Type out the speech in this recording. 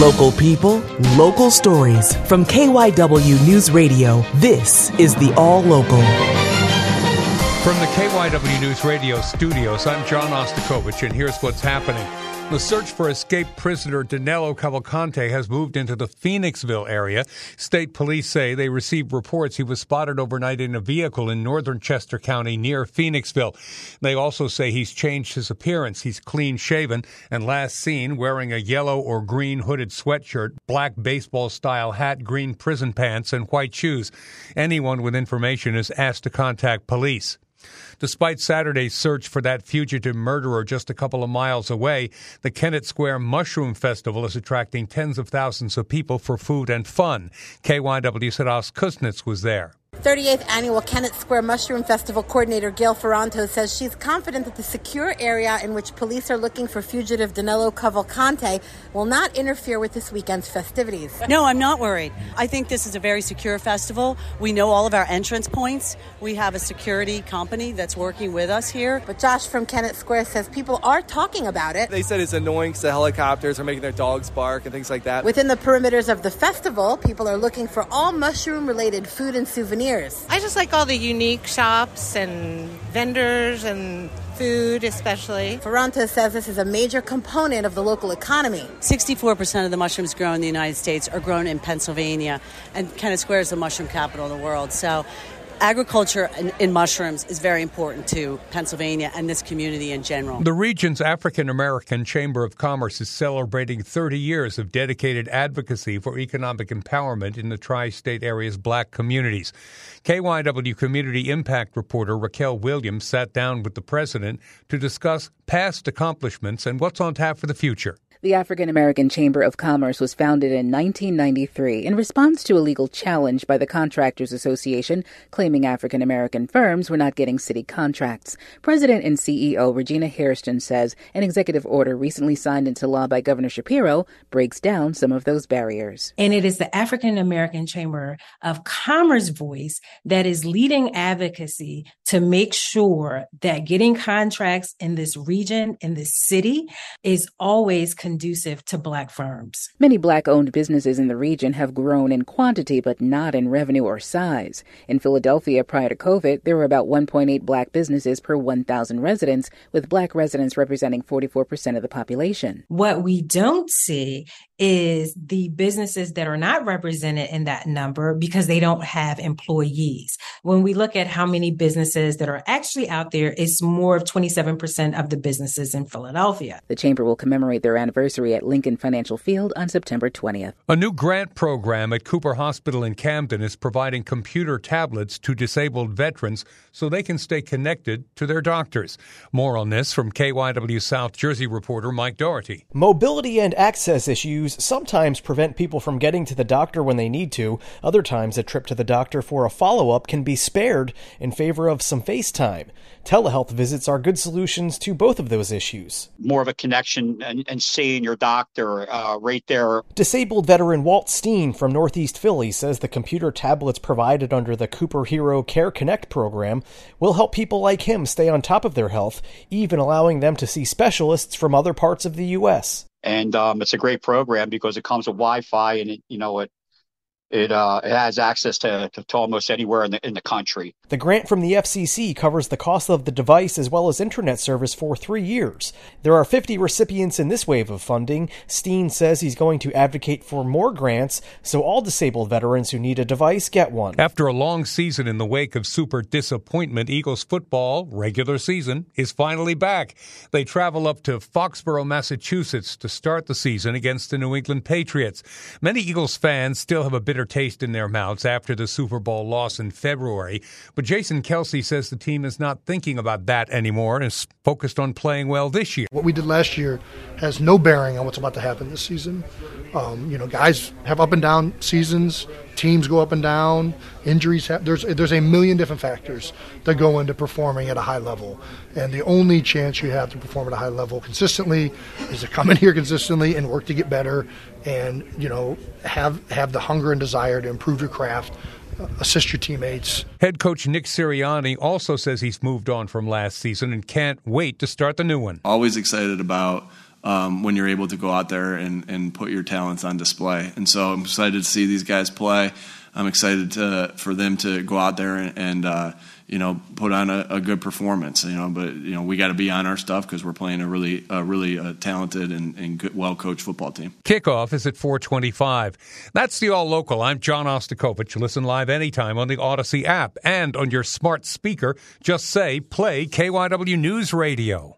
Local people, local stories. From KYW News Radio, this is the All Local. From the KYW News Radio studios, I'm John Ostakovich, and here's what's happening. The search for escaped prisoner Danilo Cavalcante has moved into the Phoenixville area. State police say they received reports he was spotted overnight in a vehicle in northern Chester County near Phoenixville. They also say he's changed his appearance. He's clean shaven and last seen wearing a yellow or green hooded sweatshirt, black baseball style hat, green prison pants, and white shoes. Anyone with information is asked to contact police. Despite Saturday's search for that fugitive murderer just a couple of miles away, the Kennett Square Mushroom Festival is attracting tens of thousands of people for food and fun. KYW Saras Kuznets was there. 38th annual Kennett Square Mushroom Festival coordinator Gail Ferranto says she's confident that the secure area in which police are looking for fugitive Danilo Cavalcante will not interfere with this weekend's festivities. No, I'm not worried. I think this is a very secure festival. We know all of our entrance points. We have a security company that's working with us here. But Josh from Kennett Square says people are talking about it. They said it's annoying because the helicopters are making their dogs bark and things like that. Within the perimeters of the festival, people are looking for all mushroom related food and souvenirs. I just like all the unique shops and vendors and food, especially. Ferranta says this is a major component of the local economy. 64% of the mushrooms grown in the United States are grown in Pennsylvania, and Kennett Square is the mushroom capital of the world. So agriculture in, mushrooms is very important to Pennsylvania and this community in general. The region's African American Chamber of Commerce is celebrating 30 years of dedicated advocacy for economic empowerment in the tri state area's black communities. KYW Community Impact reporter Raquel Williams sat down with the president to discuss past accomplishments and what's on tap for the future. The African American Chamber of Commerce was founded in 1993 in response to a legal challenge by the Contractors Association claiming African American firms were not getting city contracts. President and CEO Regina Hairston says an executive order recently signed into law by Governor Shapiro breaks down some of those barriers. And it is the African American Chamber of Commerce voice that is leading advocacy to make sure that getting contracts in this region, in this city, is always conducive to black firms. Many black owned businesses in the region have grown in quantity but not in revenue or size. In Philadelphia prior to COVID, there were about 1.8 black businesses per 1,000 residents, with black residents representing 44% of the population. What we don't see is the businesses that are not represented in that number because they don't have employees. When we look at how many businesses that are actually out there, it's more of 27% of the businesses in Philadelphia. The chamber will commemorate their anniversary at Lincoln Financial Field on September 20th. A new grant program at Cooper Hospital in Camden is providing computer tablets to disabled veterans so they can stay connected to their doctors. More on this from KYW South Jersey reporter Mike Doherty. Mobility and access issues sometimes prevent people from getting to the doctor when they need to. Other times, a trip to the doctor for a follow up can be spared in favor of some FaceTime. Telehealth visits are good solutions to both of those issues. More of a connection and, and seeing your doctor uh, right there. Disabled veteran Walt Steen from Northeast Philly says the computer tablets provided under the Cooper Hero Care Connect program will help people like him stay on top of their health, even allowing them to see specialists from other parts of the U.S and um, it's a great program because it comes with Wi-Fi and it, you know it it uh, it has access to, to, to almost anywhere in the in the country. The grant from the FCC covers the cost of the device as well as internet service for three years. There are 50 recipients in this wave of funding. Steen says he's going to advocate for more grants so all disabled veterans who need a device get one. After a long season in the wake of super disappointment, Eagles football regular season is finally back. They travel up to Foxborough, Massachusetts to start the season against the New England Patriots. Many Eagles fans still have a bitter taste in their mouths after the Super Bowl loss in February. But Jason Kelce says the team is not thinking about that anymore and is focused on playing well this year. What we did last year has no bearing on what's about to happen this season. Um, you know, guys have up and down seasons. Teams go up and down. Injuries. Have, there's there's a million different factors that go into performing at a high level, and the only chance you have to perform at a high level consistently is to come in here consistently and work to get better, and you know have have the hunger and desire to improve your craft uh, assist your teammates. Head coach Nick Sirianni also says he's moved on from last season and can't wait to start the new one. Always excited about um, when you're able to go out there and, and put your talents on display. And so I'm excited to see these guys play. I'm excited to, for them to go out there and, and uh, you know put on a, a, good performance. You know, but you know we got to be on our stuff because we're playing a really a really uh, talented and, and good, well coached football team. Kickoff is at 4:25. That's the All Local. I'm John Ostakovich. Listen live anytime on the Audacy app and on your smart speaker. Just say play KYW News Radio.